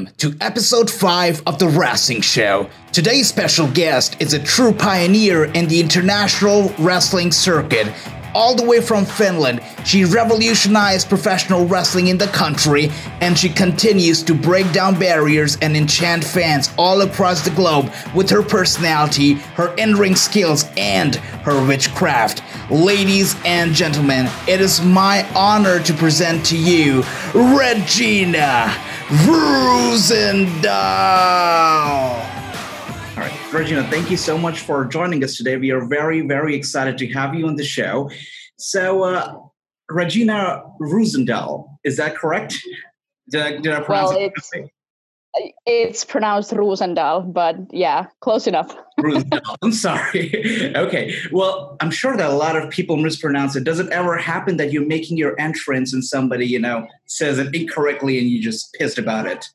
Welcome to episode 5 of The Wrassingh Show. Today's special guest is a true pioneer in the international wrestling circuit. All the way from Finland, she revolutionized professional wrestling in the country, and she continues to break down barriers and enchant fans all across the globe with her personality, her in ring skills, and her witchcraft. Ladies and gentlemen, it is my honor to present to you Regina Rusendahl. All right, Regina, thank you so much for joining us today. We are very, very excited to have you on the show. So, uh, Regina Rusendahl, is that correct? Did I, did I pronounce well, it correctly? It's pronounced Rosendahl, but yeah, close enough. I'm sorry. okay. Well, I'm sure that a lot of people mispronounce it. Does it ever happen that you're making your entrance and somebody, you know, says it incorrectly and you just pissed about it?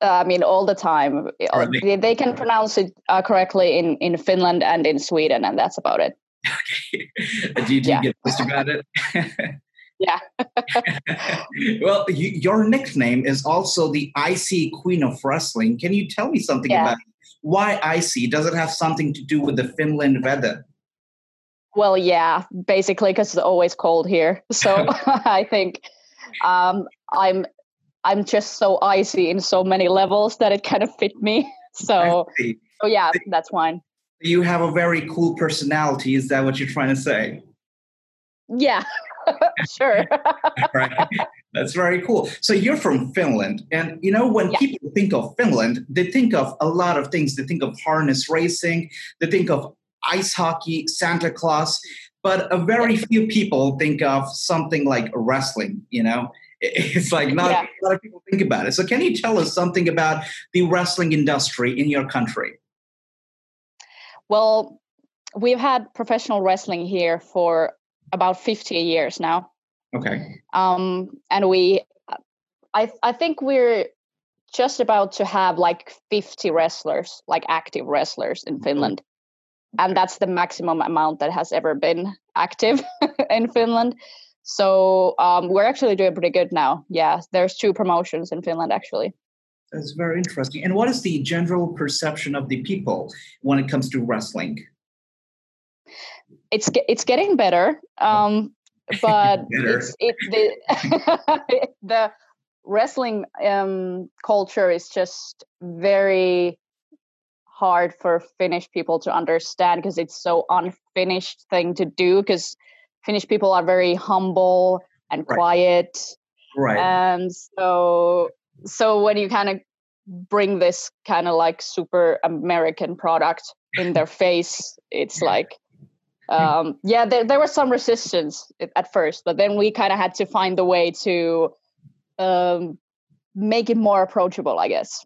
Uh, I mean, all the time. Really? They can pronounce it uh, correctly in, in Finland and in Sweden, and that's about it. Okay. do you, do you get pissed about it? Yeah. well, you, your nickname is also the Icy Queen of Wrestling. Can you tell me something yeah. about it? why Icy? Does it have something to do with the Finland weather? Well, yeah, basically because it's always cold here. So I think um, I'm I'm just so icy in so many levels that it kind of fit me. So, so yeah, that's fine. You have a very cool personality. Is that what you're trying to say? Yeah, sure. right. That's very cool. So you're from Finland. And you know, when yeah. people think of Finland, they think of a lot of things. They think of harness racing, they think of ice hockey, Santa Claus, but a very few people think of something like wrestling, you know? It's like not yeah. a lot of people think about it. So can you tell us something about the wrestling industry in your country? Well, we've had professional wrestling here for about 50 years now. Okay. Um, and we, I, I think we're just about to have like 50 wrestlers, like active wrestlers in Finland. And that's the maximum amount that has ever been active in Finland. So um, we're actually doing pretty good now. Yeah, there's two promotions in Finland actually. That's very interesting. And what is the general perception of the people when it comes to wrestling? It's it's getting better, um, but better. it's it, the the wrestling um, culture is just very hard for Finnish people to understand because it's so unfinished thing to do because Finnish people are very humble and right. quiet. Right. And so so when you kind of bring this kind of like super American product in their face, it's like um, yeah, there, there was some resistance at first, but then we kind of had to find the way to um, make it more approachable, I guess.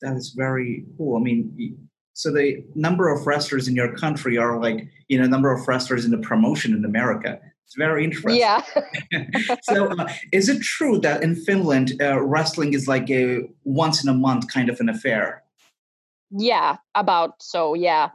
That is very cool. I mean, so the number of wrestlers in your country are like, you know, number of wrestlers in the promotion in America. It's very interesting. Yeah. so, uh, is it true that in Finland, uh, wrestling is like a once in a month kind of an affair? Yeah, about so. Yeah,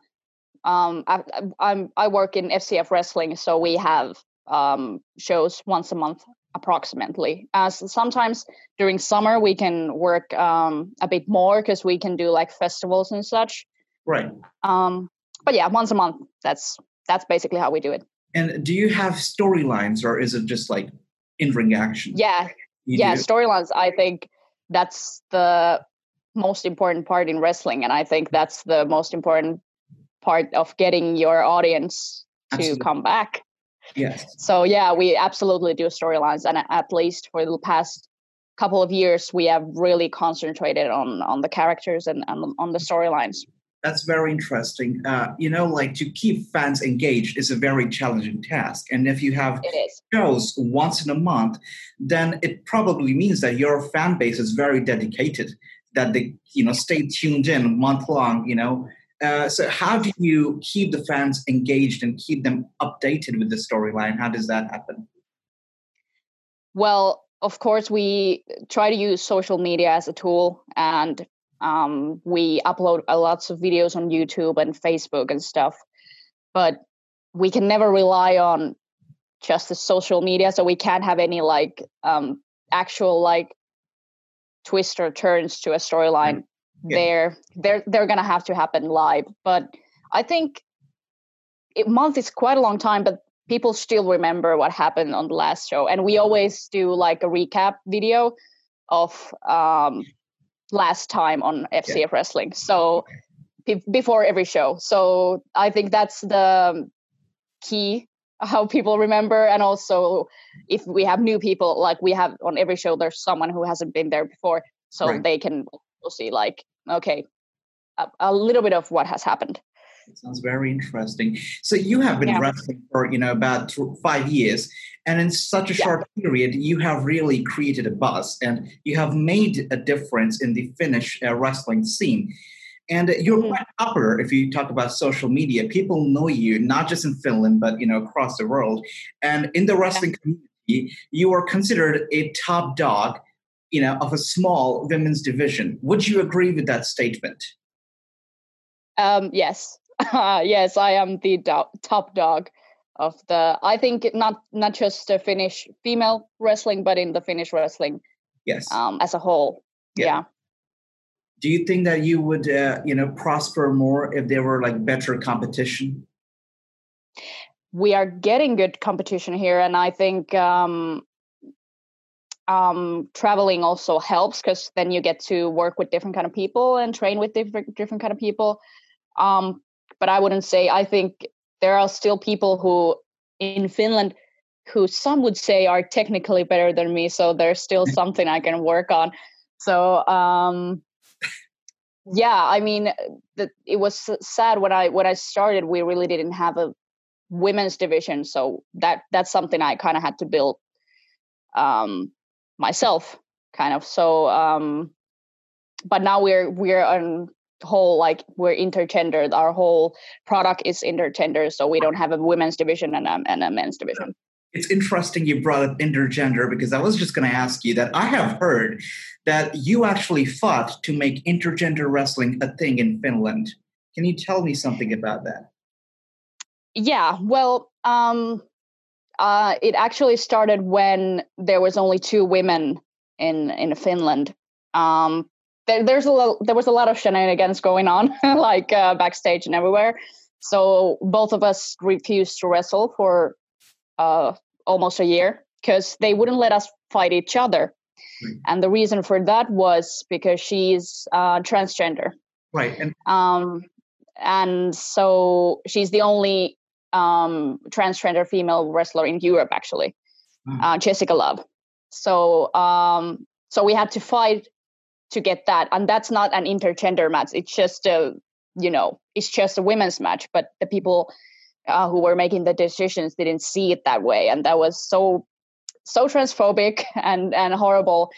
um, I, I'm I work in FCF wrestling, so we have um, shows once a month approximately. As sometimes during summer we can work um, a bit more because we can do like festivals and such. Right. Um, but yeah, once a month. That's that's basically how we do it. And do you have storylines, or is it just like in ring action? Yeah, you yeah, storylines. I think that's the most important part in wrestling, and I think that's the most important part of getting your audience to come back. Yes. So yeah, we absolutely do storylines, and at least for the past couple of years, we have really concentrated on on the characters and, and on the storylines. That's very interesting. Uh, you know, like to keep fans engaged is a very challenging task, and if you have shows once in a month, then it probably means that your fan base is very dedicated. That they, you know, stay tuned in month long. You know, uh, so how do you keep the fans engaged and keep them updated with the storyline? How does that happen? Well of course we try to use social media as a tool and um, we upload a lots of videos on youtube and facebook and stuff but we can never rely on just the social media so we can't have any like um, actual like twists or turns to a storyline, yeah. they're they're they're gonna have to happen live. But I think a month is quite a long time, but people still remember what happened on the last show, and we always do like a recap video of um, last time on FCF yeah. Wrestling. So before every show. So I think that's the key how people remember and also if we have new people like we have on every show there's someone who hasn't been there before so right. they can see like okay a, a, little bit of what has happened it sounds very interesting so you have been yeah. wrestling for you know about five years and in such a yeah. short period you have really created a buzz and you have made a difference in the finnish uh, wrestling scene and you're mm-hmm. quite popular if you talk about social media. People know you not just in Finland, but you know across the world. And in the wrestling community, you are considered a top dog, you know, of a small women's division. Would you agree with that statement? Um, yes, uh, yes, I am the do- top dog of the. I think not not just the Finnish female wrestling, but in the Finnish wrestling, yes, um, as a whole. yeah. yeah do you think that you would uh, you know prosper more if there were like better competition we are getting good competition here and i think um, um, traveling also helps because then you get to work with different kind of people and train with different different kind of people. Um, but i wouldn't say i think there are still people who in finland who some would say are technically better than me so there's still something i can work on. So um, yeah i mean the, it was sad when i when i started we really didn't have a women's division so that that's something i kind of had to build. Um myself kind of. So um but now we're we're on whole like we're intergendered. Our whole product is intergender so we don't have a women's division and a, and a men's division. It's interesting you brought up intergender because I was just going to ask you that. I have heard that you actually fought to make intergender wrestling a thing in Finland. Can you tell me something about that? Yeah, well, um, uh, it actually started when there was only two women in in Finland. Um, there, there's a there was a lot of shenanigans going on, like uh, backstage and everywhere. So both of us refused to wrestle for uh, almost a year because they wouldn't let us fight each other. Right. And the reason for that was because she's uh, transgender. Right. And, um, and so she's the only um, transgender female wrestler in Europe, actually, mm. uh, Jessica Love. So, um, so we had to fight to get that, and that's not an intergender match. It's just a, you know, it's just a women's match. But the people uh, who were making the decisions didn't see it that way, and that was so so transphobic and and horrible.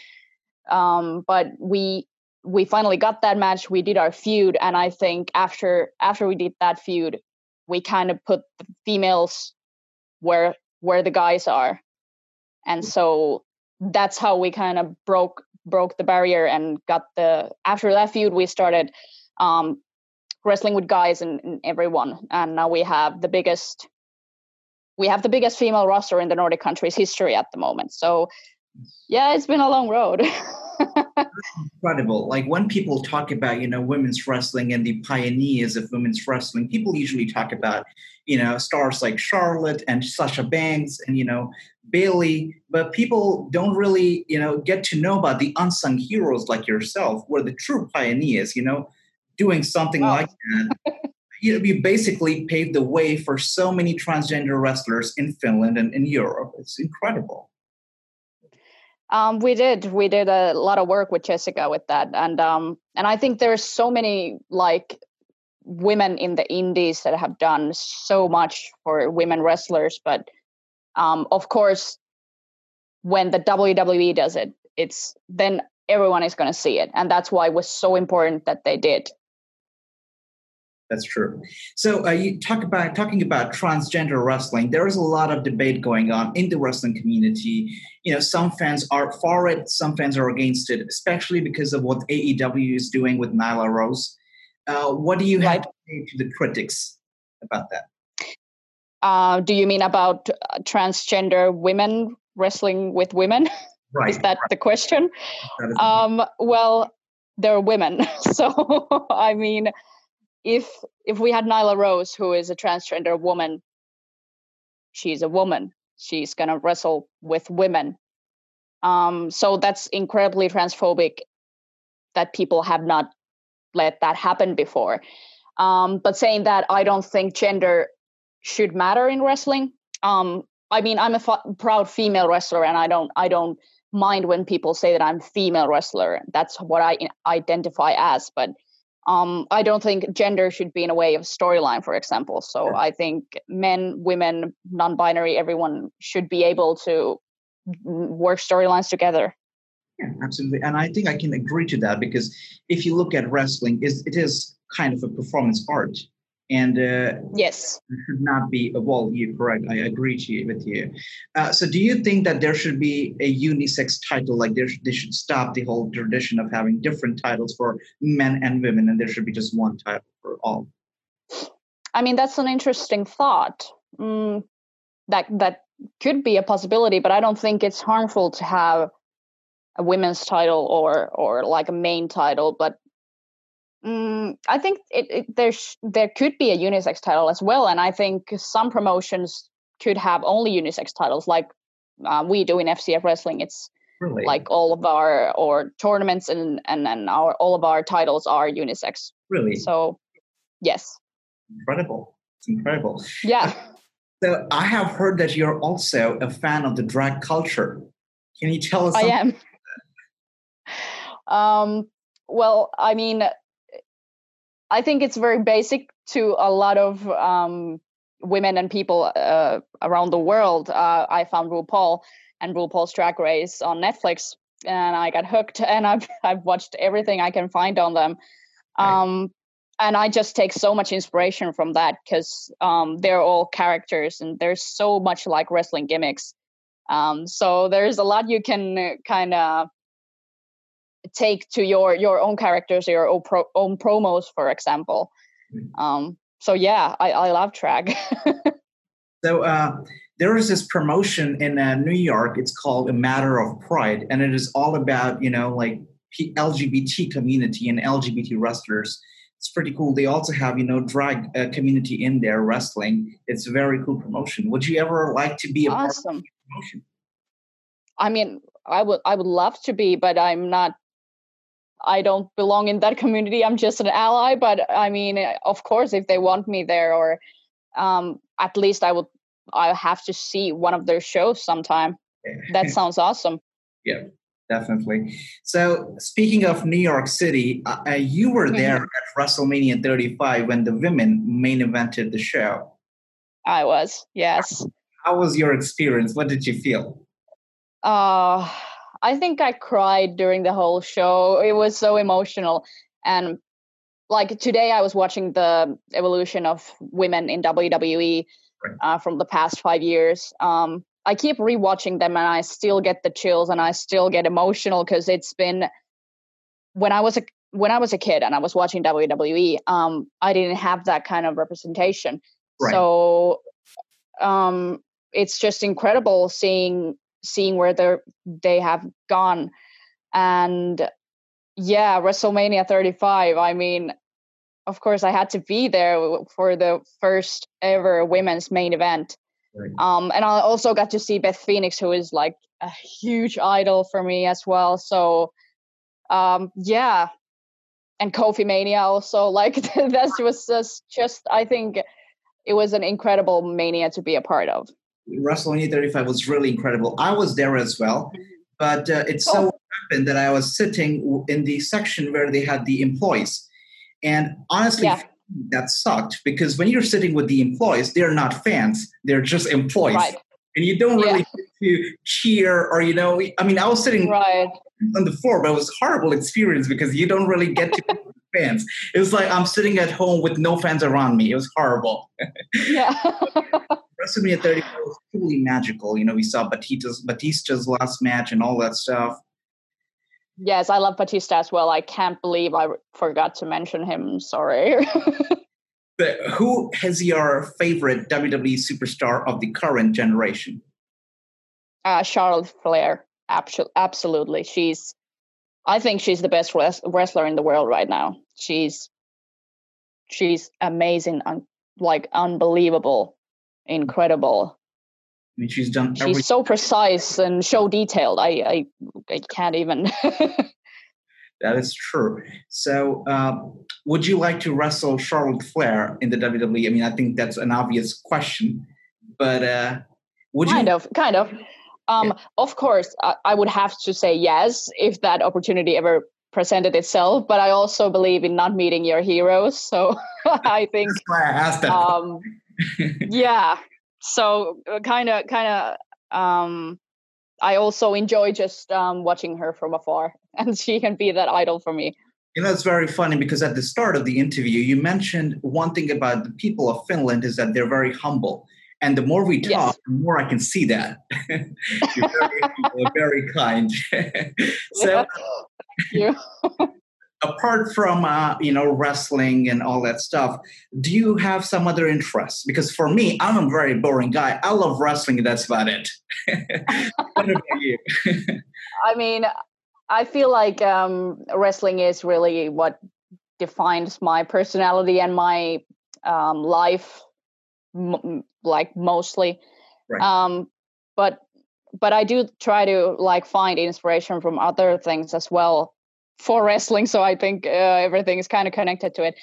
Um, but we we finally got that match. We did our feud, and I think after after we did that feud, we kind of put the females where where the guys are, and so that's how we kind of broke broke the barrier and got the after that feud we started um, wrestling with guys and, and everyone. And now we have the biggest we have the biggest female roster in the Nordic countries history at the moment. So yeah, it's been a long road. incredible. Like when people talk about, you know, women's wrestling and the pioneers of women's wrestling, people usually talk about, you know, stars like Charlotte and Sasha Banks and, you know, Bayley, but people don't really, you know, get to know about the unsung heroes like yourself, who are the true pioneers, you know, doing something like that, you, know, you basically paved the way for so many transgender wrestlers in Finland and in Europe. It's incredible. Um, we did. We did a lot of work with Jessica with that, and um, and I think there's so many like women in the indies that have done so much for women wrestlers. But um, of course, when the WWE does it, it's then everyone is going to see it, and that's why it was so important that they did. That's true. So uh, you talk about talking about transgender wrestling. There is a lot of debate going on in the wrestling community. You know, some fans are for it, some fans are against it, especially because of what AEW is doing with Nyla Rose. Uh, what do you have to say to the critics about that? Uh, do you mean about uh, transgender women wrestling with women? Right. Is that right. the question? That um, well, they're women. so I mean, if if we had Nyla Rose, who is a transgender woman, she's a woman. She's gonna wrestle with women. Um, so that's incredibly transphobic that people have not let that happen before. Um, but saying that I don't think gender should matter in wrestling. Um, I mean, I'm a f- proud female wrestler, and I don't I don't mind when people say that I'm female wrestler. That's what I identify as. But um, I don't think gender should be in a way of storyline, for example. So I think men, women, non-binary, everyone should be able to work storylines together. Yeah, absolutely, and I think I can agree to that because if you look at wrestling, is it is kind of a performance art and uh, yes. should not be well you're correct i agree you, with you. Uh, so do you think that there should be a unisex title like there they should stop the whole tradition of having different titles for men and women and there should be just one title for all? I mean that's an interesting thought. Mm, that that could be a possibility but i don't think it's harmful to have a women's title or or like a main title but Mm, I think it, it, there's there could be a unisex title as well, and I think some promotions could have only unisex titles, like uh, we do in FCF Wrestling. It's really? like all of our or tournaments and and and our all of our titles are unisex. Really? So, yes. Incredible! It's incredible. Yeah. So I have heard that you're also a fan of the drag culture. Can you tell us? I am. Um, well, I mean, I think it's very basic to a lot of um, women and people uh, around the world. Uh, I found RuPaul and RuPaul's Drag Race on Netflix, and I got hooked. And I've I've watched everything I can find on them. Um, and I just take so much inspiration from that because um, they're all characters, and there's so much like wrestling gimmicks. Um, so there's a lot you can uh, kind of take to your your own characters or your own, pro, own promos for example. Mm-hmm. um so yeah i i love drag. So uh there is this promotion in uh, new york. It's called a matter of pride and it is all about you know like lgbt community and lgbt wrestlers. It's pretty cool. They also have you know drag uh, community in their wrestling. It's a very cool promotion. Would you ever like to be a awesome. part of promotion? I mean i would i would love to be but i'm not I don't belong in that community. I'm just an ally. But I mean, of course, if they want me there, or um, at least I would, I have to see one of their shows sometime. That sounds awesome. Yeah, definitely. So, speaking of New York City, uh, uh you were there mm-hmm. at WrestleMania 35 when the women main evented the show. I was, yes. How was your experience? What did you feel? Uh, I think I cried during the whole show. It was so emotional. And like today, I was watching the evolution of women in WWE uh, from the past five years. Um, I keep rewatching them and I still get the chills and I still get emotional because it's been when I was a when I was a kid and I was watching WWE, um, I didn't have that kind of representation. Right. So um, it's just incredible seeing seeing where they they have gone. And yeah wrestlemania 35 i mean of course i had to be there for the first ever women's main event. Right. um, and i also got to see beth phoenix who is like a huge idol for me as well. So um, yeah. And kofi mania also like that was just just i think it was an incredible mania to be a part of WrestleMania 35 was really incredible. I was there as well, but uh, it so oh. happened that I was sitting in the section where they had the employees. And honestly, yeah. that sucked because when you're sitting with the employees, they're not fans, they're just employees. Right. And you don't really yeah. to cheer or, you know, I mean, I was sitting right. on the floor, but it was a horrible experience because you don't really get to fans. It was like I'm sitting at home with no fans around me. It was horrible. Yeah. WrestleMania 30 was truly magical. You know, we saw Batista's Batista's last match and all that stuff. Yes, I love Batista as well. I can't believe I forgot to mention him. Sorry. but who is your favorite WWE superstar of the current generation? Uh, Charlotte Flair. absolutely. She's, I think she's the best wrestler in the world right now. She's, she's amazing, un- like unbelievable, incredible. I mean, she's done. Every- she's so precise and so detailed. I, I, I can't even. that is true. So, uh, would you like to wrestle Charlotte Flair in the WWE? I mean, I think that's an obvious question, but uh, would kind you? of, kind of. Um, yeah. Of course, I, I would have to say yes if that opportunity ever presented itself. But I also believe in not meeting your heroes, so I think. That's why I asked that. Um, yeah. So kind of, kind of. Um, I also enjoy just um, watching her from afar, and she can be that idol for me. You know, it's very funny because at the start of the interview, you mentioned one thing about the people of Finland is that they're very humble. And the more we talk, yes. the more I can see that. You're very, very kind. so, you. Apart from uh, you know wrestling and all that stuff, do you have some other interests? Because for me, I'm a very boring guy. I love wrestling. that's about it. what about you? I mean, I feel like um, wrestling is really what defines my personality and my um, life m- like mostly right. um but but i do try to like find inspiration from other things as well for wrestling so i think uh, everything is kind of connected to it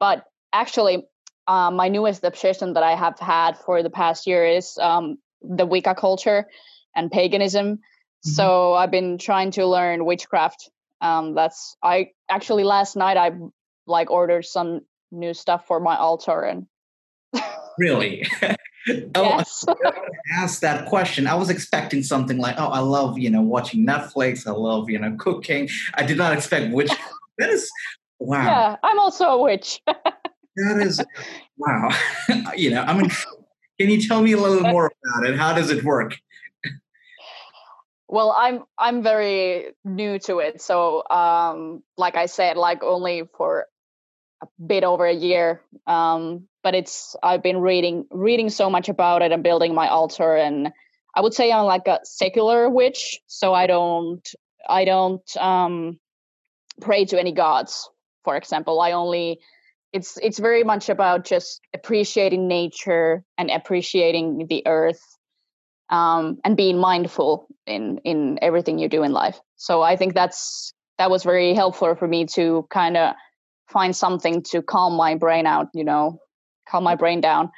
but actually uh, my newest obsession that i have had for the past year is um, the wicca culture and paganism mm-hmm. so i've been trying to learn witchcraft um, that's i actually last night i like ordered some new stuff for my altar and really? oh, yes. I asked that question. I was expecting something like, "Oh, I love you know watching Netflix. I love you know cooking." I did not expect witch. that is wow. Yeah, I'm also a witch. that is wow. you know, I mean, can you tell me a little more about it? How does it work? well i'm i'm very new to it so um like i said like only for a bit over a year um but it's I've been reading reading so much about it and building my altar and I would say I'm like a secular witch, so I don't I don't um, pray to any gods. For example, I only it's it's very much about just appreciating nature and appreciating the earth um, and being mindful in in everything you do in life. So I think that's that was very helpful for me to kind of find something to calm my brain out, you know, calm my brain down.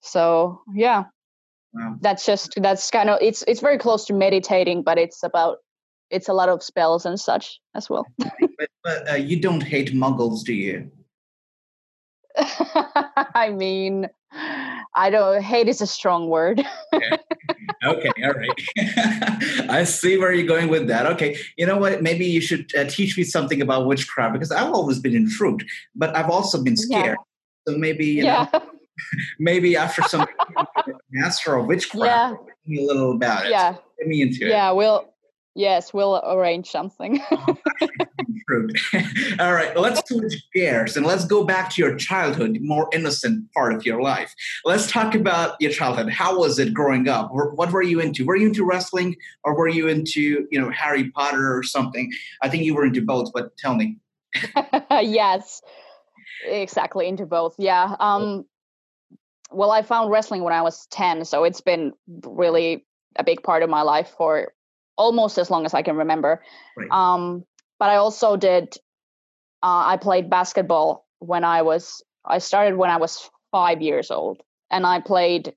So yeah, wow. that's just that's kind of it's it's very close to meditating, but it's about it's a lot of spells and such as well. but, but uh, you don't hate muggles, do you? I mean, I don't hate is a strong word. okay. okay, all right. I see where you're going with that. Okay, you know what? Maybe you should uh, teach me something about witchcraft because I've always been intrigued, but I've also been scared. Yeah. So maybe you yeah. know, maybe after some master of witchcraft, yeah. tell me a little about it. Yeah, get me into it. Yeah, we'll yes, we'll arrange something. Oh, All right, let's switch gears and let's go back to your childhood, more innocent part of your life. Let's talk about your childhood. How was it growing up? What were you into? Were you into wrestling or were you into, you know, Harry Potter or something? I think you were into both, but tell me. yes exactly into both yeah um well i found wrestling when i was 10 so it's been really a big part of my life for almost as long as i can remember right. um but i also did uh, i played basketball when i was i started when i was five years old and i played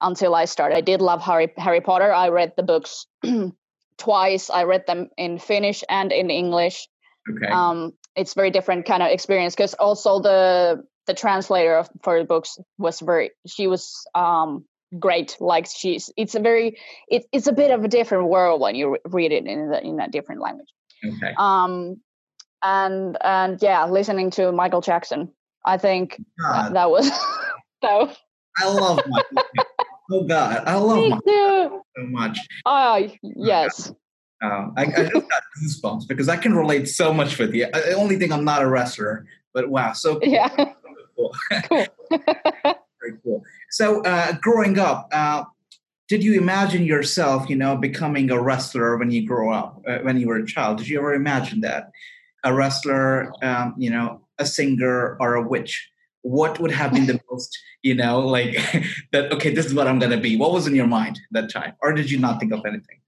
until i started i did love harry harry potter i read the books twice i read them in finnish and in english okay. um it's very different kind of experience because also the the translator of, for the books was very she was um great. Like she's it's a very it, it's a bit of a different world when you read it in the, in a different language. Okay. Um and and yeah listening to michael jackson i think that, that, was so i love michael oh god. I love michael so much. Oh uh, yes uh, I, I, just got goosebumps because I can relate so much with you. The only thing I'm not a wrestler, but wow, so cool. yeah, cool. cool. Very cool. So, uh, growing up, uh, did you imagine yourself, you know, becoming a wrestler when you grow up, uh, when you were a child? Did you ever imagine that? A wrestler, um, you know, a singer or a witch? What would have been the most, you know, like that, okay, this is what I'm going to be? What was in your mind that time? Or did you not think of anything?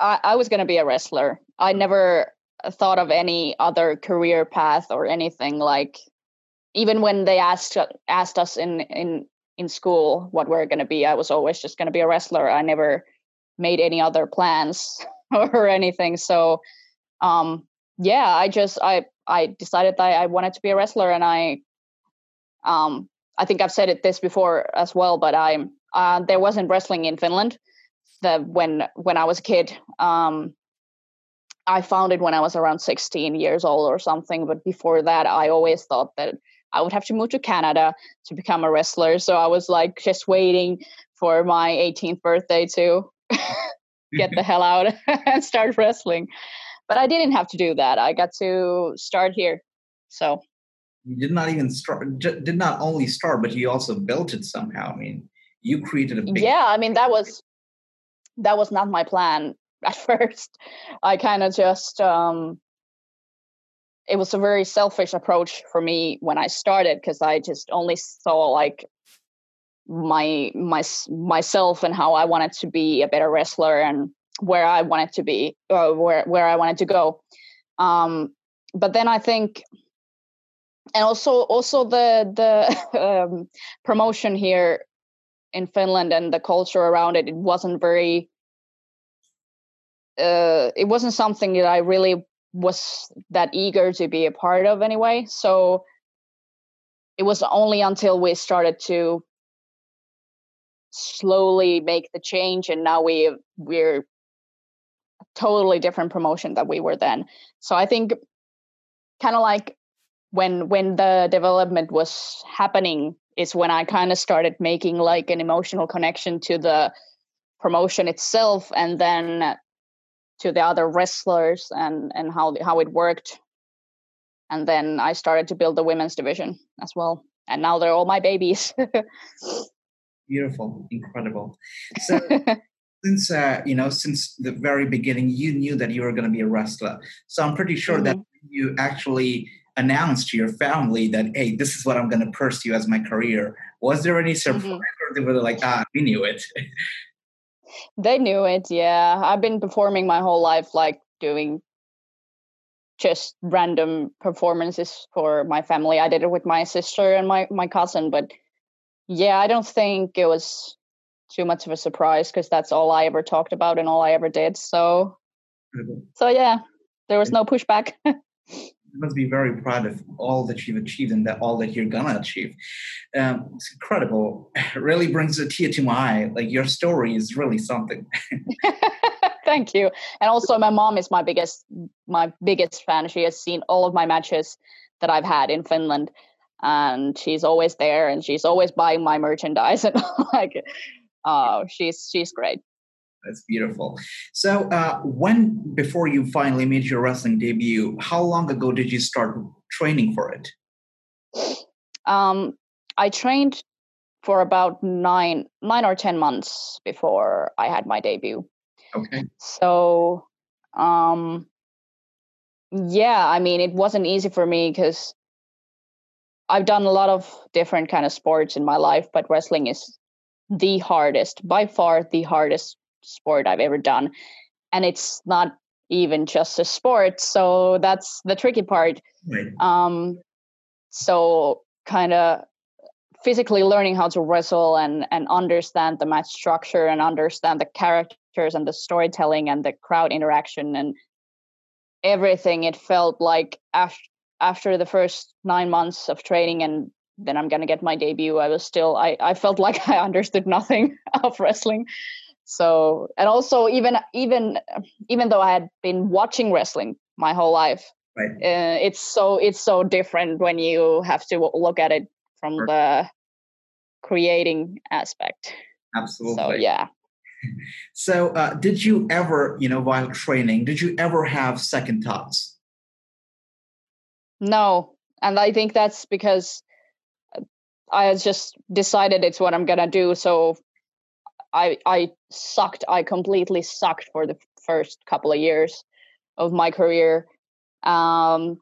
I, I was going to be a wrestler. I never thought of any other career path or anything like even when they asked asked us in in in school what we're going to be i was always just going to be a wrestler. I never made any other plans or anything. So um yeah i just i i decided that i wanted to be a wrestler and i um i think i've said it this before as well but i uh, there wasn't wrestling in finland the when when i was a kid um I found it when I was around 16 years old or something. But before that, I always thought that I would have to move to Canada to become a wrestler. So I was like just waiting for my 18th birthday to get the hell out and start wrestling. But I didn't have to do that. I got to start here. So you did not even start did not only start but you also built it somehow i mean you created a big yeah i mean that was that was not my plan at first i kind of just um it was a very selfish approach for me when I started because I just only saw like my my myself and how I wanted to be a better wrestler and where I wanted to be uh, where where I wanted to go. Um, but then I think, and also also the the um, promotion here in Finland and the culture around it, it wasn't very. Uh, it wasn't something that I really was that eager to be a part of anyway. So it was only until we started to slowly make the change and now we we're totally different promotion that we were then. So I think kind of like when when the development was happening is when I kind of started making like an emotional connection to the promotion itself and then to the other wrestlers and and how how it worked. And then i started to build the women's division as well. And now they're all my babies. Beautiful. Incredible. So since uh, you know since the very beginning you knew that you were going to be a wrestler. So i'm pretty sure mm-hmm. that you actually announced to your family that hey this is what i'm going to pursue as my career was there any surprise mm-hmm. or they were like ah we knew it they knew it, yeah. I've been performing my whole life, like doing just random performances for my family. I did it with my sister and my, my cousin, but yeah, I don't think it was too much of a surprise because that's all I ever talked about and all I ever did. So, mm-hmm. so yeah, there was no pushback. must be very proud of all that you've achieved and that all that you're gonna achieve. Um, it's incredible. It really brings a tear to my eye. Like your story is really something. Thank you. And also, my mom is my biggest my biggest fan. She has seen all of my matches that I've had in Finland, and she's always there, and she's always buying my merchandise and like. Oh, she's she's great. That's beautiful. So, uh, when before you finally made your wrestling debut, how long ago did you start training for it? Um, I trained for about nine, nine or ten months before I had my debut. Okay. So, um, yeah, I mean, it wasn't easy for me because I've done a lot of different kind of sports in my life, but wrestling is the hardest, by far the hardest sport I've ever done. And it's not even just a sport. So that's the tricky part. Right. Um, so kind of physically learning how to wrestle and and understand the match structure and understand the characters and the storytelling and the crowd interaction and everything it felt like after after the first nine months of training and then i'm gonna get my debut i was still i i felt like i understood nothing of wrestling so and also even even even though i had been watching wrestling my whole life right. uh, it's so it's so different when you have to look at it from sure. the creating aspect absolutely so yeah so uh, did you ever you know while training did you ever have second thoughts no and i think that's because i just decided it's what i'm gonna do so I I sucked. I completely sucked for the first couple of years of my career. Um,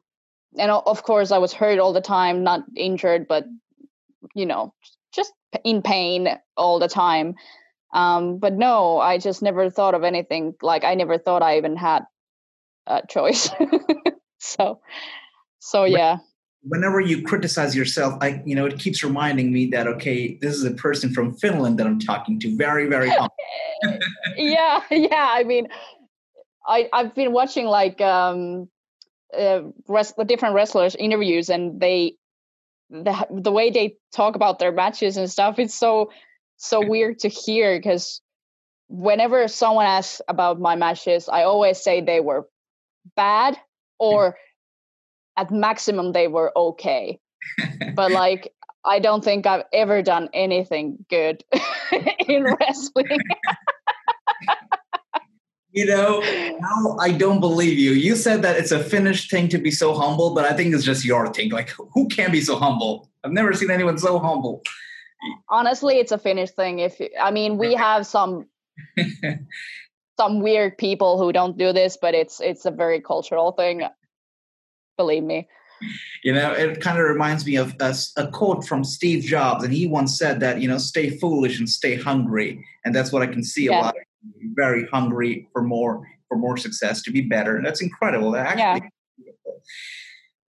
and of course, I was hurt all the time, not injured, but you know, just in pain all the time. Um, but no, I just never thought of anything. Like I never thought I even had a choice. so, so yeah. Whenever you criticize yourself, I you know it keeps reminding me that okay, this is a person from Finland that I'm talking to. Very, very humble. yeah, yeah. I mean, I I've been watching like um, uh, rest, different wrestlers interviews, and they the the way they talk about their matches and stuff. It's so so weird to hear because whenever someone asks about my matches, I always say they were bad or at maximum they were okay. but like I don't think I've ever done anything good in wrestling. you know, now I don't believe you. You said that it's a Finnish thing to be so humble, but I think it's just your thing. Like, who can be so humble? I've never seen anyone so humble. Honestly, it's a Finnish thing. If I mean, we have some some weird people who don't do this, but it's it's a very cultural thing. Believe me. You know, it kind of reminds me of a, a, quote from Steve Jobs, and he once said that you know, stay foolish and stay hungry, and that's what I can see yeah. a lot very hungry for more for more success to be better and that's incredible That actually yeah.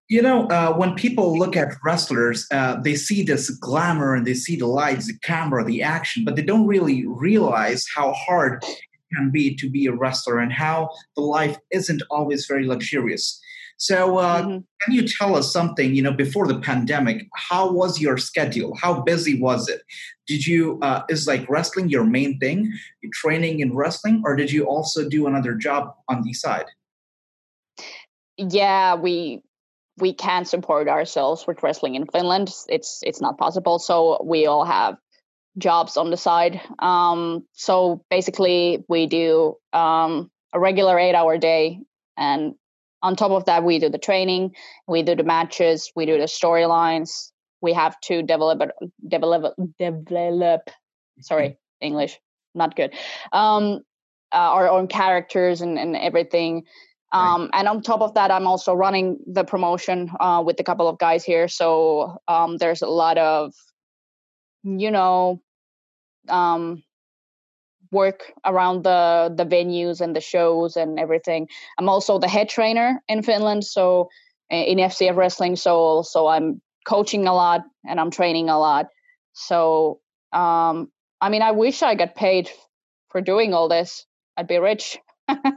you know uh, when people look at wrestlers uh, they see this glamour and they see the lights the camera the action but they don't really realize how hard it can be to be a wrestler and how the life isn't always very luxurious so, uh, mm-hmm. can you tell us something? You know, before the pandemic, how was your schedule? How busy was it? Did you uh, is like wrestling your main thing? Training in wrestling, or did you also do another job on the side? Yeah, we we can't support ourselves with wrestling in Finland. It's it's not possible. So we all have jobs on the side. Um, so basically, we do um, a regular eight hour day, and on top of that, we do the training, we do the matches, we do the storylines. We have to develop develop develop. Sorry, English not good. Um, uh, our own characters and, and everything. Um. And on top of that, I'm also running the promotion uh, with a couple of guys here. So um, there's a lot of, you know, um, work around the the venues and the shows and everything. I'm also the head trainer in Finland, so eh, in FCF wrestling. So so I'm coaching a lot and I'm training a lot. So um, I mean, I wish I got paid for doing all this. I'd be rich. but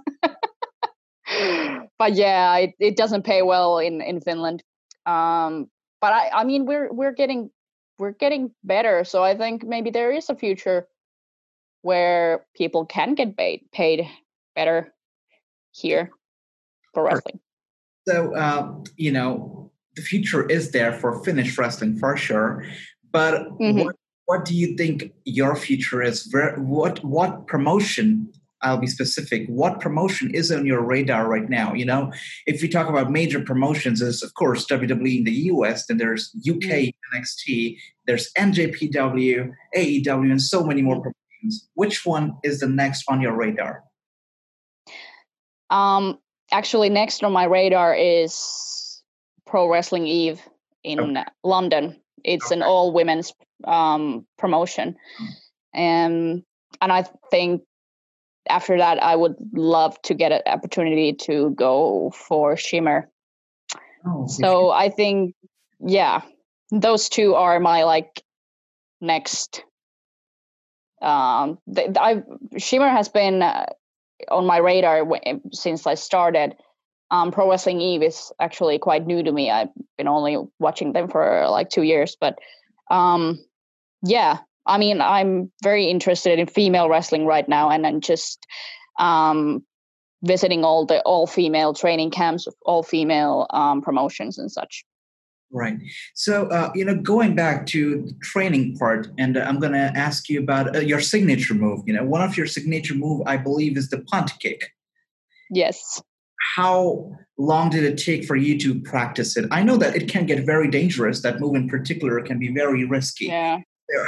yeah, it, it doesn't pay well in in Finland. Um, but I I mean, we're we're getting we're getting better. So I think maybe there is a future where people can get paid paid better here for wrestling. So uh, you know the future is there for Finnish wrestling for sure, but mm-hmm. what, what do you think your future is? What what promotion I'll be specific. What promotion is on your radar right now? You know, if we talk about major promotions, is of course WWE in the US, then there's UK mm-hmm. NXT, there's NJPW, AEW, and so many more which one is the next on your radar? Um, actually, next on my radar is Pro Wrestling Eve in okay. London. It's okay. an all women's um, promotion, and and I think after that, I would love to get an opportunity to go for Shimmer. Oh, so I think, yeah, those two are my like next um, I Shimmer has been uh, on my radar w- since I started. Um, Pro Wrestling Eve is actually quite new to me. I've been only watching them for like two years, but um, yeah, I mean, I'm very interested in female wrestling right now, and I'm just um, visiting all the all female training camps, all female um, promotions and such. Right. So, uh, you know, going back to the training part, and uh, I'm going to ask you about uh, your signature move. You know, one of your signature move, I believe, is the punt kick. Yes. How long did it take for you to practice it? I know that it can get very dangerous. That move in particular can be very risky. Yeah.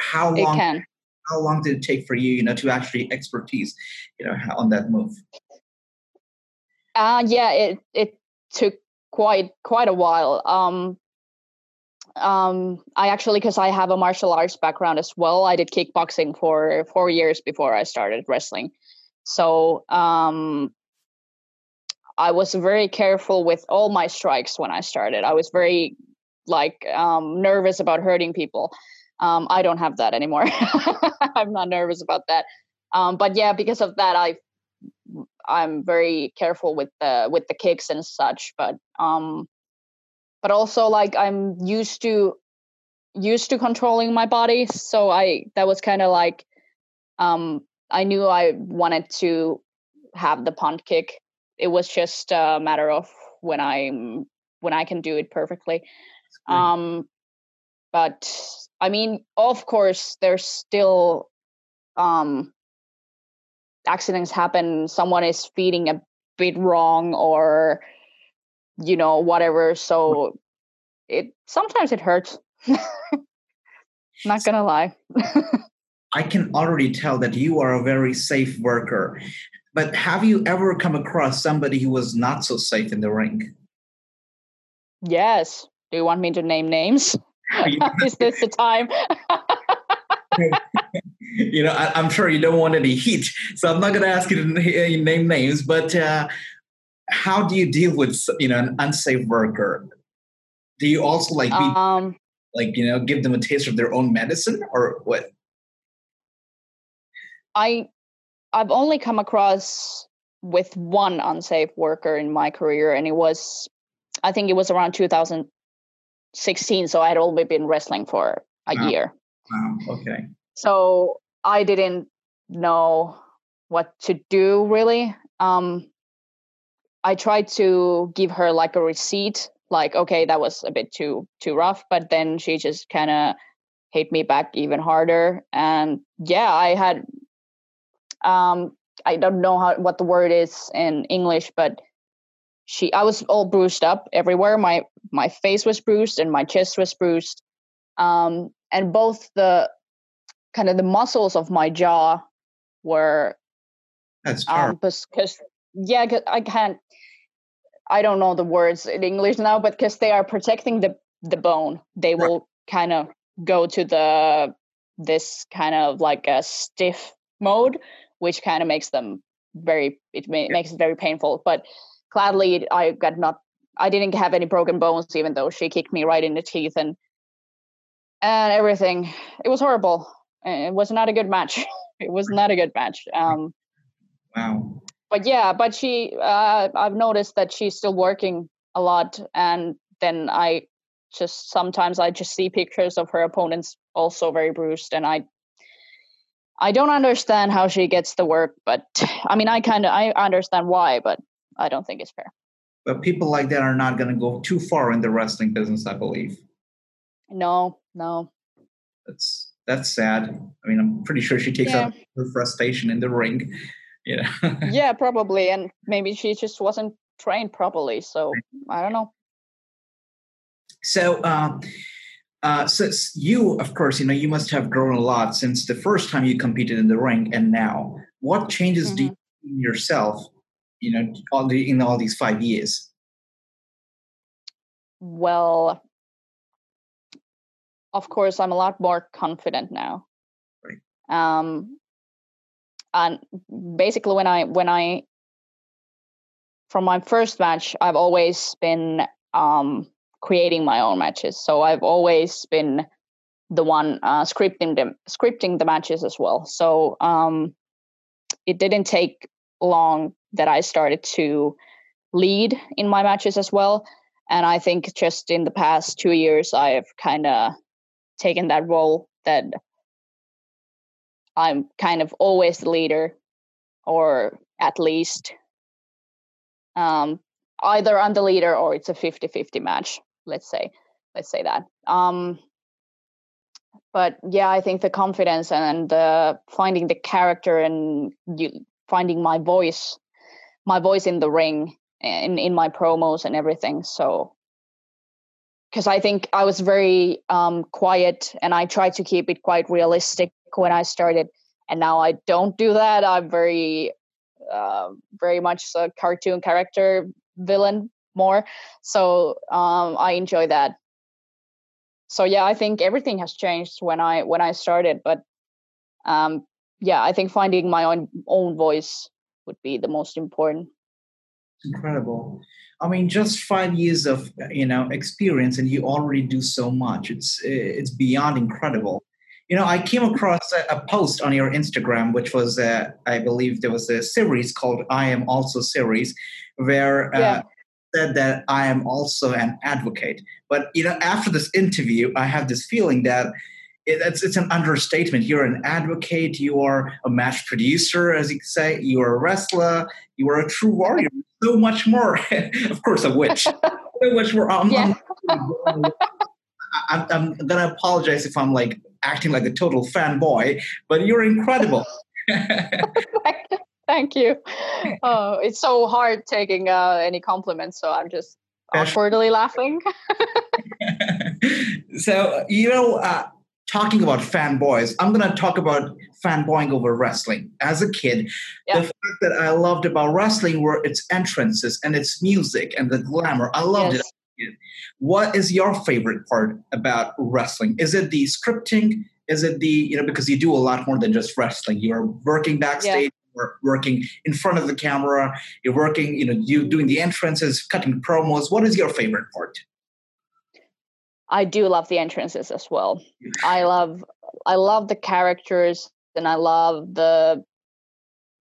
How long? It can. how long did it take for you, you know, to actually expertise, you know, on that move? Uh, yeah, it it took quite quite a while. Um, um, I actually, because I have a martial arts background as well, I did kickboxing for four years before I started wrestling. So um, I was very careful with all my strikes when I started. I was very like um, nervous about hurting people. Um, I don't have that anymore. I'm not nervous about that. Um, but yeah, because of that, I I'm very careful with the with the kicks and such. But um, but also like I'm used to used to controlling my body, so I that was kind of like um, I knew I wanted to have the punt kick. It was just a matter of when I'm when I can do it perfectly. Um, but I mean, of course, there's still um, accidents happen. Someone is feeding a bit wrong, or you know, whatever. So it sometimes it hurts. Not gonna lie. I can already tell that you are a very safe worker. But have you ever come across somebody who was not so safe in the ring? Yes. Do you want me to name names? Is this the time? you know, I, am sure you don't want any heat, so I'm not going to ask you to name names. But uh, how do you deal with you know an unsafe worker? Do you also like be, um, like you know give them a taste of their own medicine or what? I I've only come across with one unsafe worker in my career, and it was I think it was around 2016. so I had only been wrestling for a wow. year. Wow. Okay. So I didn't know what to do really. Um, I tried to give her like a receipt, like, okay, that was a bit too too rough, but then she just kind of hit me back even harder. And yeah, I had um I don't know how what the word is in English, but she I was all bruised up everywhere. My my face was bruised and my chest was bruised. Um, and both the kind of the muscles of my jaw were that's um because yeah I can't I don't know the words in English now, but because they are protecting the the bone, they right. will kind of go to the this kind of like a stiff mode, which kind of makes them very it ma- makes it very painful. But gladly I got not I didn't have any broken bones even though she kicked me right in the teeth and and everything. It was horrible. It was not a good match. It was not a good match. Um, wow. But yeah, but she uh, I've noticed that she's still working a lot and then I just sometimes I just see pictures of her opponents also very bruised and I I don't understand how she gets the work, but I mean I kind of I understand why, but I don't think it's fair. But people like that are not going to go too far in the wrestling business, I believe. No, no. That's that's sad. I mean, I'm pretty sure she takes yeah. out her frustration in the ring. You know. yeah, probably, and maybe she just wasn't trained properly. So I don't know. So, um, uh, so you, of course, you know, you must have grown a lot since the first time you competed in the ring and now. What changes mm-hmm. do you in yourself you know all the in all these five years well of course i'm a lot more confident now right um and basically when i when i from my first match i've always been um creating my own matches so i've always been the one uh, scripting them scripting the matches as well so um it didn't take long that I started to lead in my matches as well. And I think just in the past two years, I've kind of taken that role that I'm kind of always the leader, or at least um, either I'm the leader or it's a 50 50 match, let's say. Let's say that. Um, but yeah, I think the confidence and the finding the character and you, finding my voice my voice in the ring in in my promos and everything so because i think i was very um, quiet and i tried to keep it quite realistic when I started, and now I don't do that. I'm very, uh, very much a cartoon character villain more. So um, I enjoy that. So yeah, I think everything has changed when I when I started, but um, yeah, I think finding my own own voice would be the most important. Incredible. I mean, just five years of you know experience, and you already do so much. It's it's beyond incredible. You know, I came across a, a post on your Instagram, which was, uh, I believe, there was a series called "I Am Also" series, where uh, yeah. said that I am also an advocate. But you know, after this interview, I have this feeling that it's, it's an understatement. You're an advocate, you are a match producer, as you say, you are a wrestler, you are a true warrior, so much more. of course, a witch. so much more. I'm, yeah. I'm, I'm, I'm going to apologize if I'm like acting like a total fanboy, but you're incredible. Thank you. Oh, it's so hard taking uh, any compliments, so I'm just awkwardly laughing. so, you know, uh, talking about fanboys, I'm going to talk about fanboying over wrestling. As a kid, yeah. the fact that I loved about wrestling were its entrances and its music and the glamour. I loved yes. it. What is your favorite part about wrestling? Is it the scripting? Is it the, you know, because you do a lot more than just wrestling. You're working backstage. Yeah. You're working in front of the camera. You're working, you know, you doing the entrances, cutting promos. What is your favorite part? I do love the entrances as well. I love I love the characters and I love the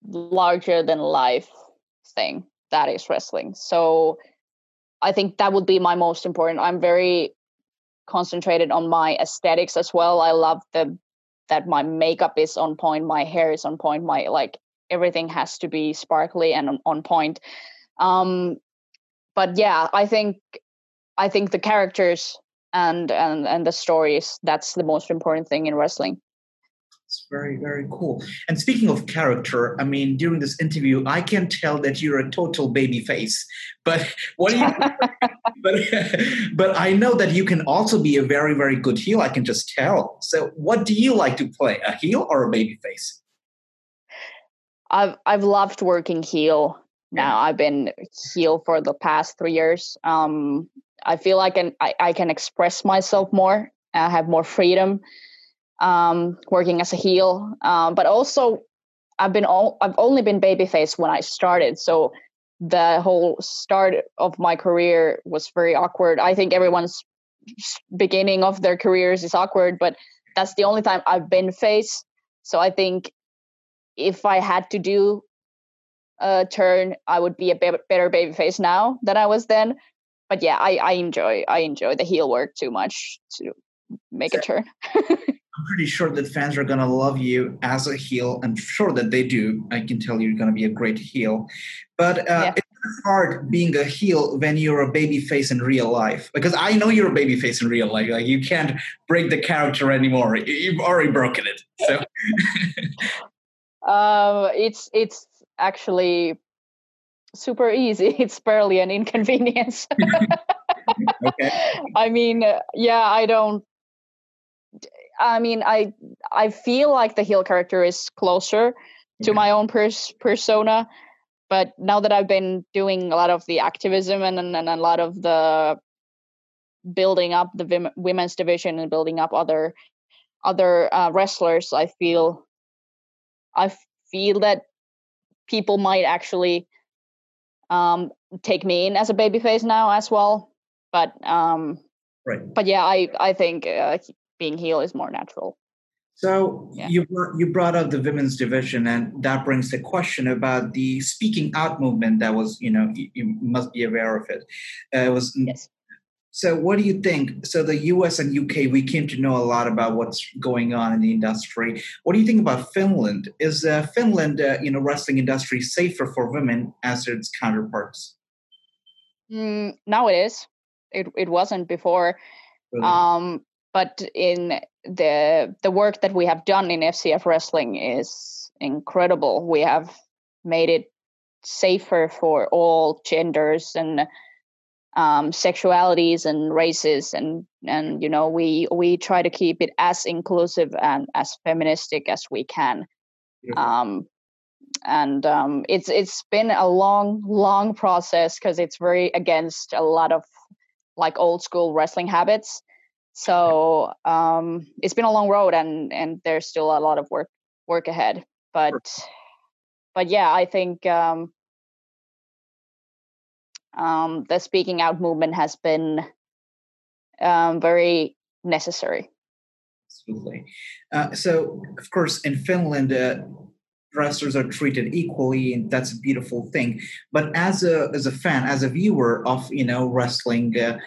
larger than life thing that is wrestling. So I think that would be my most important. I'm very concentrated on my aesthetics as well. I love the that my makeup is on point, my hair is on point, my like everything has to be sparkly and on point. Um but yeah, I think I think the characters and and and the stories that's the most important thing in wrestling it's very very cool. And speaking of character i mean during this interview i can tell that you're a total baby face but what do you but but i know that you can also be a very very good heel i can just tell. So what do you like to play a heel or a baby face? I've i've loved working heel. Now i've been heel for the past three years. Um I feel like I, I can express myself more. I have more freedom um, working as a heel. Um, but also, I've been all, I've only been babyface when I started, so the whole start of my career was very awkward. I think everyone's beginning of their careers is awkward, but that's the only time I've been face. So I think if I had to do a turn, I would be a better babyface now than I was then but yeah, I, I enjoy I enjoy the heel work too much to make a turn. I'm pretty sure that fans are gonna love you as a heel. I'm sure that they do. I can tell you're gonna be a great heel. But uh, yeah. it's hard being a heel when you're a baby face in real life. Because I know you're a baby face in real life. Like you can't break the character anymore. You've already broken it. So um, it's it's actually super easy. It's barely an inconvenience. okay. I mean, yeah, I don't. I mean, I I feel like the heel character is closer to my own pers- persona, but now that I've been doing a lot of the activism and and, and a lot of the building up the women's division and building up other other uh, wrestlers, I feel I feel that people might actually um, take me in as a babyface now as well. But um, right. But yeah, I I think uh, being heel is more natural. So yeah. you you brought up the women's division, and that brings the question about the speaking out movement. That was, you know, you, you must be aware of it. Uh, it was yes. So, what do you think? So, the US and UK, we came to know a lot about what's going on in the industry. What do you think about Finland? Is uh, Finland, uh, you know, wrestling industry safer for women as its counterparts? Mm, now it is. It it wasn't before. Really? Um, but in the the work that we have done in FCF wrestling is incredible. We have made it safer for all genders and um, sexualities and races and and you know we we try to keep it as inclusive and as feministic as we can. Um, and um, it's it's been a long long process because it's very against a lot of like old school wrestling habits so um, it's been a long road and and there's still a lot of work work ahead but but yeah i think um, um, the speaking out movement has been um, very necessary. Absolutely. Uh, so, of course, in Finland, uh, wrestlers are treated equally, and that's a beautiful thing. But as a as a fan, as a viewer of you know wrestling, uh,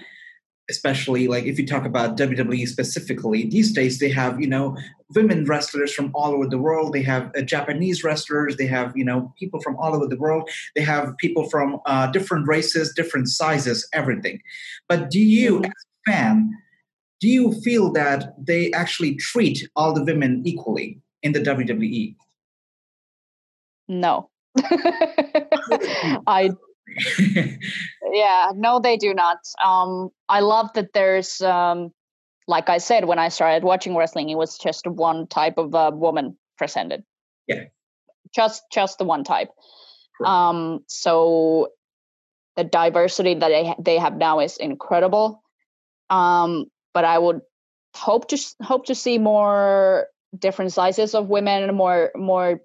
especially like if you talk about WWE specifically, these days they have you know women wrestlers from all over the world. They have uh, Japanese wrestlers. They have you know people from all over the world. They have people from uh, different races, different sizes, everything. But do you, mm-hmm. as a fan, do you feel that they actually treat all the women equally in the WWE? No. I yeah, no, they do not. Um, I love that there's, um, like I said, when I started watching wrestling, it was just one type of uh, woman presented. Yeah, just just the one type. Cool. Um, so the diversity that they they have now is incredible. Um, but I would hope to hope to see more different sizes of women, more more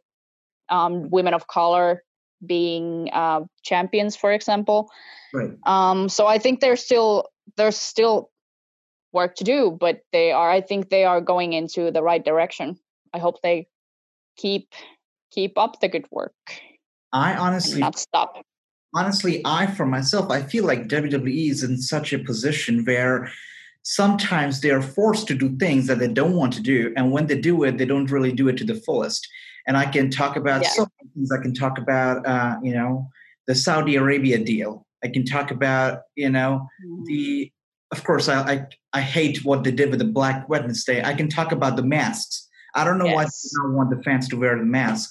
um, women of color being uh, champions, for example. Right. Um, so I think there's still there's still work to do, but they are. I think they are going into the right direction. I hope they keep keep up the good work. I honestly not stop. Honestly, I for myself, I feel like WWE is in such a position where sometimes they are forced to do things that they don't want to do, and when they do it, they don't really do it to the fullest and I can talk about yeah. so many things. I can talk about, uh, you know, the Saudi Arabia deal. I can talk about, you know, mm-hmm. the. Of course, I, I, I hate what they did with the Black Wednesday. I can talk about the masks. I don't know yes. why they don't want the fans to wear the mask,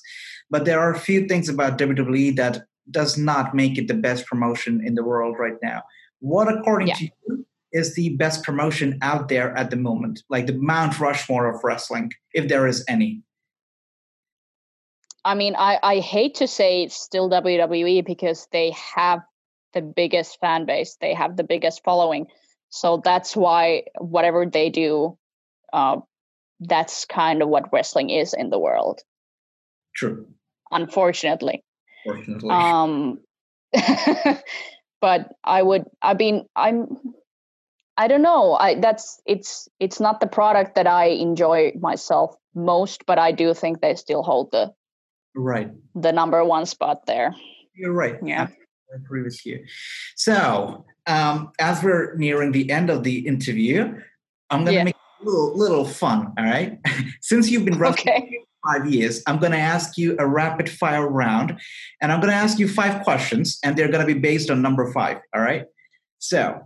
but there are a few things about WWE that does not make it the best promotion in the world right now. What, according yeah. to you, is the best promotion out there at the moment? Like the Mount Rushmore of wrestling, if there is any. I mean, I, I hate to say it's still WWE because they have the biggest fan base, they have the biggest following. So that's why whatever they do, uh, that's kind of what wrestling is in the world. True. Unfortunately. Fortunately. Um, but I would. I mean, I'm. I don't know. I that's it's it's not the product that I enjoy myself most, but I do think they still hold the right the number one spot there you're right yeah I agree with you. So, um, as we're nearing the end of the interview, I'm going to yeah. make a little, little fun. All right. Since you've been wrestling okay. five years, I'm going to ask you a rapid fire round, and I'm going to ask you five questions, and they're going to be based on number five. All right. So.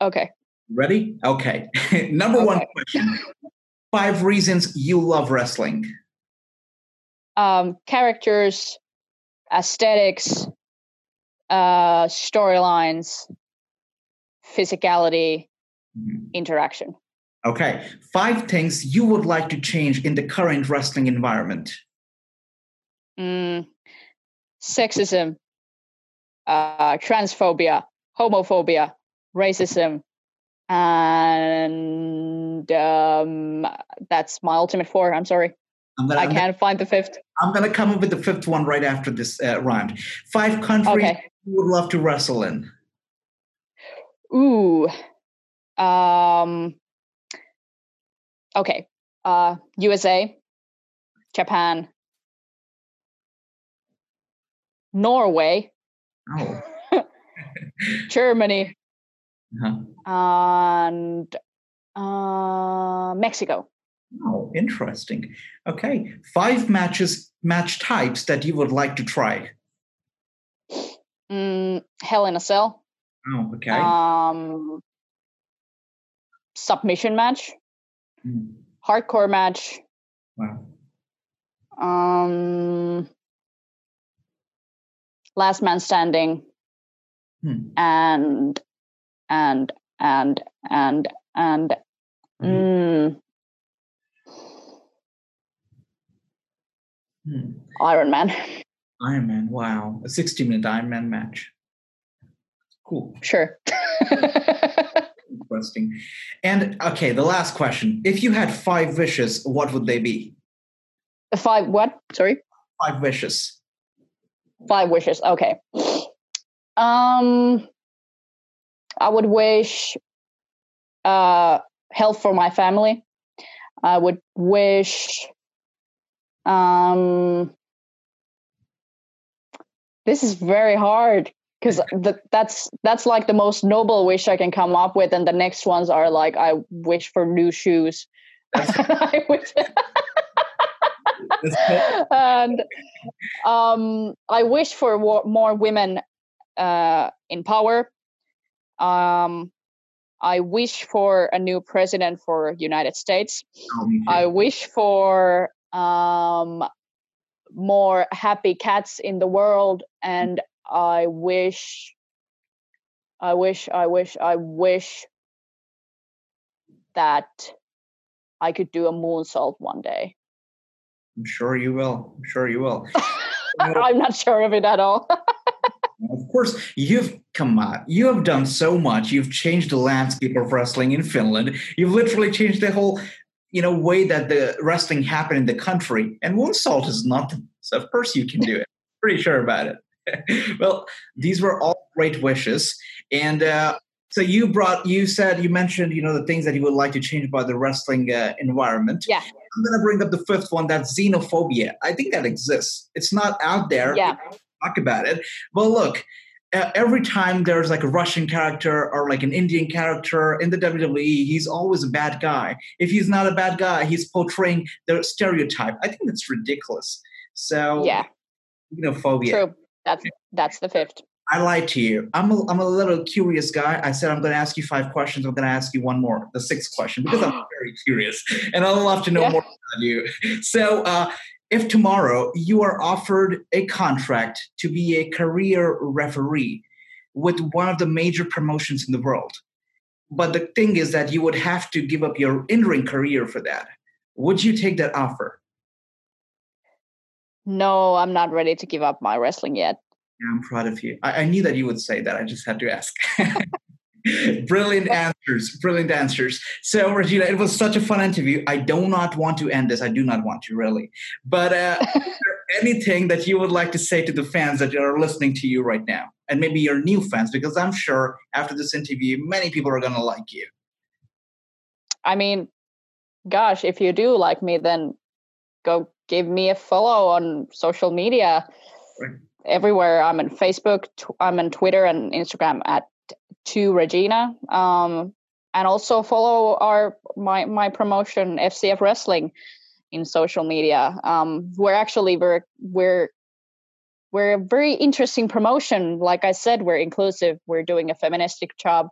Okay. Ready? Okay. number okay. one question: Five reasons you love wrestling um, characters, aesthetics, uh, storylines, physicality, mm-hmm. interaction. Okay. Five things you would like to change in the current wrestling environment. Mm, sexism, uh, transphobia, homophobia, racism, and um, that's my ultimate four. I'm sorry. Gonna, I can't gonna, find the fifth. I'm going to come up with the fifth one right after this uh, round. Five countries okay. you would love to wrestle in. Ooh. Um. Okay. Uh, USA, Japan, Norway, oh. Germany, uh-huh. and uh, Mexico. Oh, interesting. Okay, five matches, match types that you would like to try. Mm, Hell in a Cell. Oh, okay. Um, submission match. Mm. Hardcore match. Wow. Um, last man standing. hmm. and and and and and mm-hmm. mm, hmm. Iron Man. Iron Man, wow. A 60 minute Iron Man match. Cool. Sure. Interesting. And okay, the last question. If you had five wishes, what would they be? Five what? Sorry? Five wishes. Five wishes. Okay. Um I would wish uh health for my family. I would wish um this is very hard because that's that's like the most noble wish I can come up with, and the next ones are like I wish for new shoes. I wish. and um, I wish for more women uh, in power. Um, I wish for a new president for United States. Oh, I wish for um, more happy cats in the world and i wish i wish i wish i wish that i could do a moonsault one day. I'm sure you will i'm sure you will. I'm not sure of it at all. Of course you've come on you have done so much. You've changed the landscape of wrestling in finland. You've literally changed the whole you know way that the wrestling happened in the country and moonsault is nothing so of course you can do it. Pretty sure about it. Well these were all great wishes. And uh, so you brought you said you mentioned you know the things that you would like to change about the wrestling uh, environment. Yeah. I'm going to bring up the fifth one that's xenophobia. I think that exists. It's not out there. Yeah. Talk about it. Well look every time there's like a Russian character or like an Indian character in the WWE, he's always a bad guy. If he's not a bad guy, he's portraying the stereotype. I think that's ridiculous. So yeah, xenophobia. True. That's that's the fifth. I lied to you. I'm a, I'm a little curious guy. I said I'm going to ask you five questions. I'm going to ask you one more, the sixth question, because I'm very curious and I'd love to know yeah. more about you. So, uh, if tomorrow you are offered a contract to be a career referee with one of the major promotions in the world, but the thing is that you would have to give up your in ring career for that, would you take that offer? No, I'm not ready to give up my wrestling yet. Yeah, I'm proud of you. I, I knew that you would say that. I just had to ask. brilliant answers brilliant answers. So regina it was such a fun interview. I do not want to end this. I do not want to really. But uh, anything that you would like to say to the fans that are listening to you right now? And maybe your new fans because i'm sure after this interview many people are going to like you. I mean gosh if you do like me then go give me a follow on social media. Right. everywhere. I'm on facebook i'm on twitter and instagram at to Regina. Um, and also follow our my my promotion FCF Wrestling in social media. Um, we're actually we're we're we're a very interesting promotion. Like I said, we're inclusive. We're doing a feministic job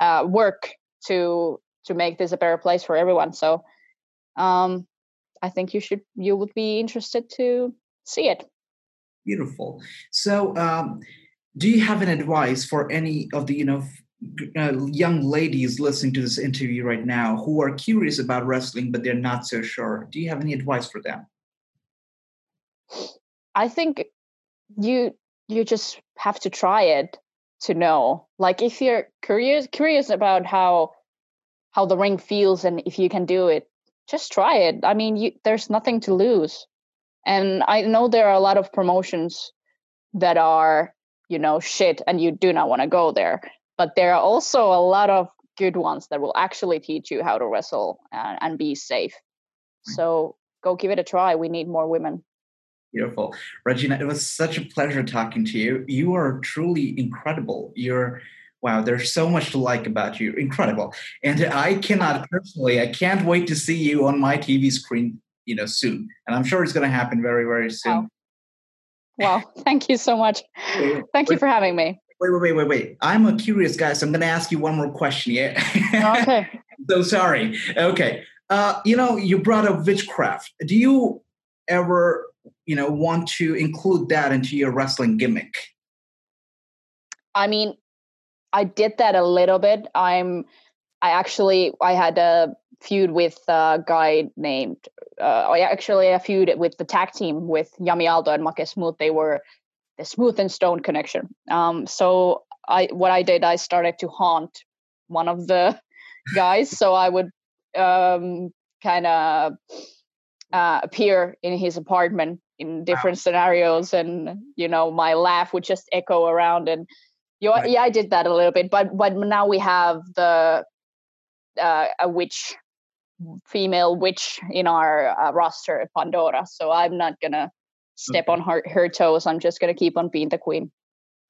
uh, work to to make this a better place for everyone. So um, I think you should you would be interested to see it. Beautiful. So um, do you have an advice for any of the you know uh, young ladies listening to this interview right now who are curious about wrestling but they're not so sure? Do you have any advice for them? I think you you just have to try it to know. Like if you're curious curious about how how the ring feels and if you can do it just try it. I mean you, there's nothing to lose. And i know there are a lot of promotions that are you know shit and you do not want to go there. But there are also a lot of good ones that will actually teach you how to wrestle and, and be safe. So go give it a try. We need more women. Beautiful. Regina it was such a pleasure talking to you. You are truly incredible. You're wow there's so much to like about you. Incredible. And i cannot personally i can't wait to see you on my tv screen you know soon. And i'm sure it's going to happen very very soon. wow, wow. thank you so much thank you for having me wait, wait, wait, wait, wait. I'm a curious guy, so I'm going to ask you one more question. Yeah. okay. so sorry. Okay. Uh, you know, you brought up witchcraft. Do you ever, you know, want to include that into your wrestling gimmick? I mean, I did that a little bit. I'm I actually I had a feud with a guy named uh, actually a feud with the tag team with Yami Aldo and Make Smooth. They were the Smooth and Stone connection. Um, so I what I did I started to haunt one of the guys. so I would um, kind of uh, appear in his apartment in different wow. scenarios, and you know my laugh would just echo around. And you right. yeah, I did that a little bit, but but now we have the uh, a witch female witch in our uh, roster pandora so i'm not gonna step okay. on her, her toes i'm just gonna keep on being the queen.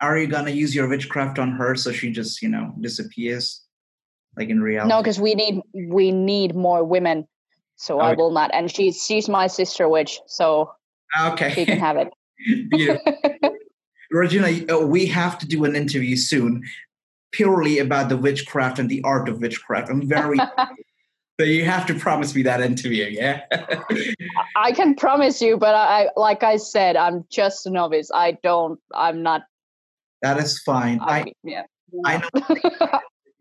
Are you gonna use your witchcraft on her so she just you know disappears? Like in reality? no because we need we need more women so oh, i will not and she's she's my sister witch so okay. she can have it. Regina uh, we have to do an interview soon purely about the witchcraft and the art of witchcraft. I'm very So you have to promise me that interview, yeah? I can promise you, but I like I said, I'm just a novice. I don't I'm not That is fine. I, I yeah. I know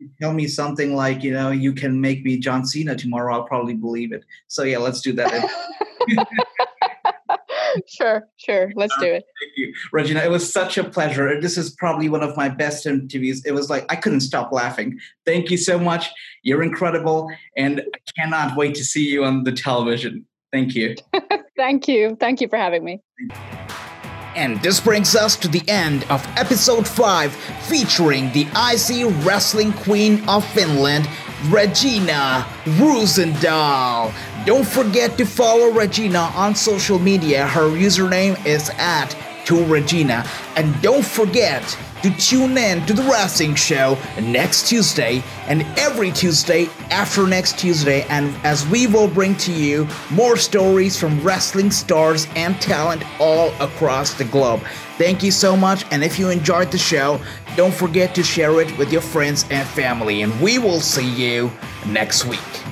tell me something like, you know, you can make me John Cena tomorrow, I'll probably believe it. So yeah, let's do that. sure, sure. Let's do it. Thank you, Regina. It was such a pleasure. This is probably one of my best interviews. It was like I couldn't stop laughing. Thank you so much. You're incredible, and I cannot wait to see you on the television. Thank you. Thank you. Thank you for having me. And this brings us to the end of episode 5 featuring the Icy Wrestling Queen of Finland, Regina Rosendahl. Don't forget to follow Regina on social media. Her username is at to Regina. And don't forget to tune in to the Wrassingh Show next Tuesday and every Tuesday after next Tuesday. And as we will bring to you more stories from wrestling stars and talent all across the globe. Thank you so much. And if you enjoyed the show, don't forget to share it with your friends and family. And we will see you next week.